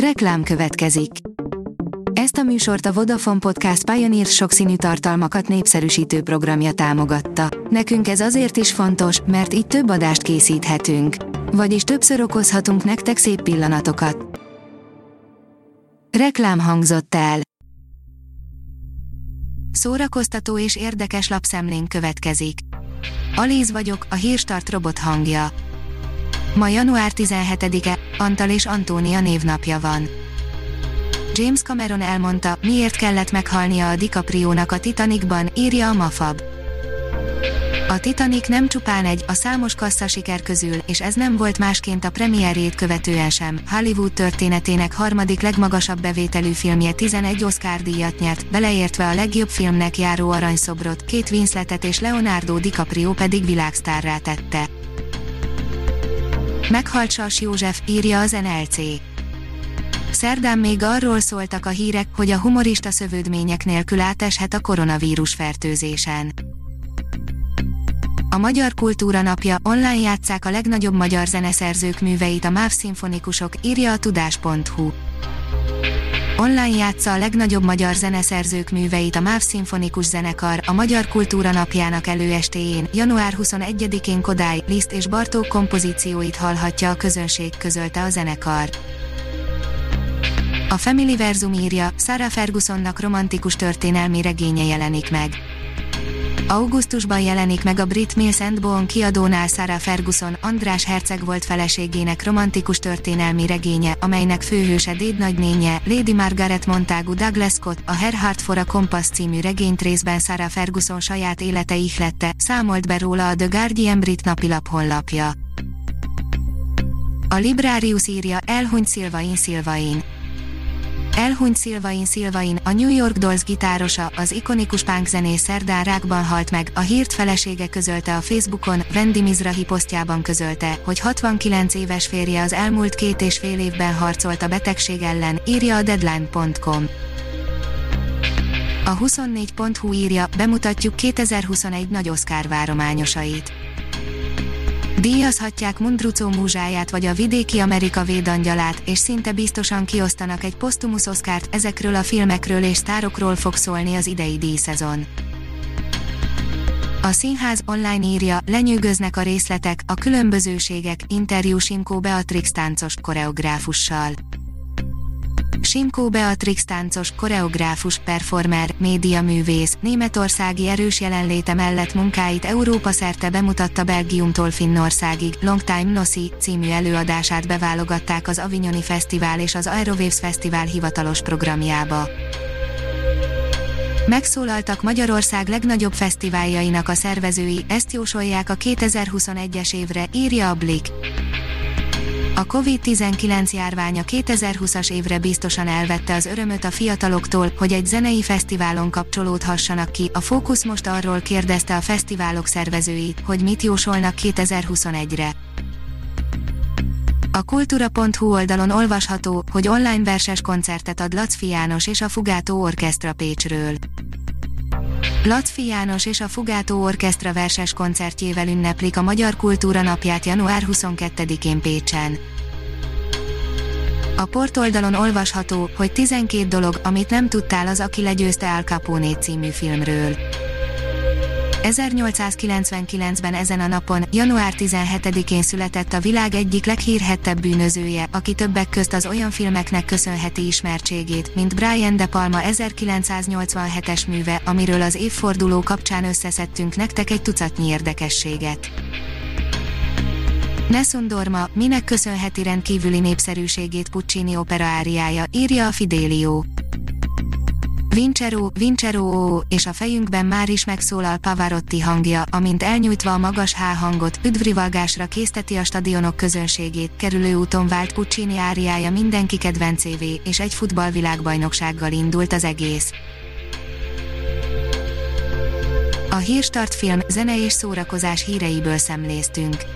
Reklám következik. Ezt a műsort a Vodafone Podcast Pioneer sokszínű tartalmakat népszerűsítő programja támogatta. Nekünk ez azért is fontos, mert így több adást készíthetünk. Vagyis többször okozhatunk nektek szép pillanatokat. Reklám hangzott el. Szórakoztató és érdekes lapszemlén következik. Alíz vagyok, a hírstart robot hangja. Ma január 17-e, Antal és Antónia névnapja van. James Cameron elmondta, miért kellett meghalnia a DiCaprio-nak a Titanicban, írja a Mafab. A Titanic nem csupán egy, a számos siker közül, és ez nem volt másként a premierjét követően sem. Hollywood történetének harmadik legmagasabb bevételű filmje 11 Oscar díjat nyert, beleértve a legjobb filmnek járó aranyszobrot, két Winsletet és Leonardo DiCaprio pedig világsztárrá tette. Meghalt Sas József, írja az NLC. Szerdán még arról szóltak a hírek, hogy a humorista szövődmények nélkül áteshet a koronavírus fertőzésen. A Magyar Kultúra Napja online játszák a legnagyobb magyar zeneszerzők műveit a MÁV szimfonikusok, írja a tudás.hu. Online játsza a legnagyobb magyar zeneszerzők műveit a MÁV Szimfonikus Zenekar a Magyar Kultúra Napjának előestéjén, január 21-én Kodály, Liszt és Bartók kompozícióit hallhatja a közönség, közölte a zenekar. A Family Verzum írja, Sarah Fergusonnak romantikus történelmi regénye jelenik meg. Augusztusban jelenik meg a Brit Mills Bone kiadónál Sarah Ferguson, András Herceg volt feleségének romantikus történelmi regénye, amelynek főhőse Déd nagynénye, Lady Margaret Montagu Douglas Scott, a Herhard for a Compass című regényt részben Sarah Ferguson saját élete ihlette, számolt be róla a The Guardian brit napilap honlapja. A Librarius írja, elhunyt Szilvain Szilvain. Elhunyt Szilvain Szilvain, a New York Dolls gitárosa, az ikonikus punk zenész szerdán rákban halt meg, a hírt felesége közölte a Facebookon, Wendy Mizrahi posztjában közölte, hogy 69 éves férje az elmúlt két és fél évben harcolt a betegség ellen, írja a Deadline.com. A 24.hu írja, bemutatjuk 2021 nagy Oscar várományosait. Díjazhatják Mundrucó múzsáját vagy a vidéki Amerika védangyalát, és szinte biztosan kiosztanak egy posztumusz oszkárt, ezekről a filmekről és sztárokról fog szólni az idei díjszezon. A színház online írja, lenyűgöznek a részletek, a különbözőségek, interjú Simkó Beatrix táncos koreográfussal. Simkó Beatrix táncos, koreográfus, performer, médiaművész, németországi erős jelenléte mellett munkáit Európa szerte bemutatta Belgiumtól Finnországig, Long Time No See című előadását beválogatták az Avignoni Fesztivál és az Aerowaves Fesztivál hivatalos programjába. Megszólaltak Magyarország legnagyobb fesztiváljainak a szervezői, ezt jósolják a 2021-es évre, írja a Blick. A COVID-19 járványa 2020-as évre biztosan elvette az örömöt a fiataloktól, hogy egy zenei fesztiválon kapcsolódhassanak ki. A Fókusz most arról kérdezte a fesztiválok szervezőit, hogy mit jósolnak 2021-re. A kultúra.hu oldalon olvasható, hogy online verses koncertet ad Lacfi János és a Fugátó Orkestra Pécsről. Lacfi János és a Fugátó Orkestra verses koncertjével ünneplik a Magyar Kultúra Napját január 22-én Pécsen. A portoldalon olvasható, hogy 12 dolog, amit nem tudtál az, aki legyőzte Al Capone című filmről. 1899-ben ezen a napon, január 17-én született a világ egyik leghírhettebb bűnözője, aki többek közt az olyan filmeknek köszönheti ismertségét, mint Brian De Palma 1987-es műve, amiről az évforduló kapcsán összeszedtünk nektek egy tucatnyi érdekességet. Nessun Dorma, minek köszönheti rendkívüli népszerűségét Puccini opera áriája, írja a Fidelio. Vincero, Vincero és a fejünkben már is megszólal Pavarotti hangja, amint elnyújtva a magas H hangot, üdvrivalgásra készteti a stadionok közönségét, kerülő úton vált Puccini áriája mindenki kedvencévé, és egy futballvilágbajnoksággal indult az egész. A Hírstart film, zene és szórakozás híreiből szemléztünk.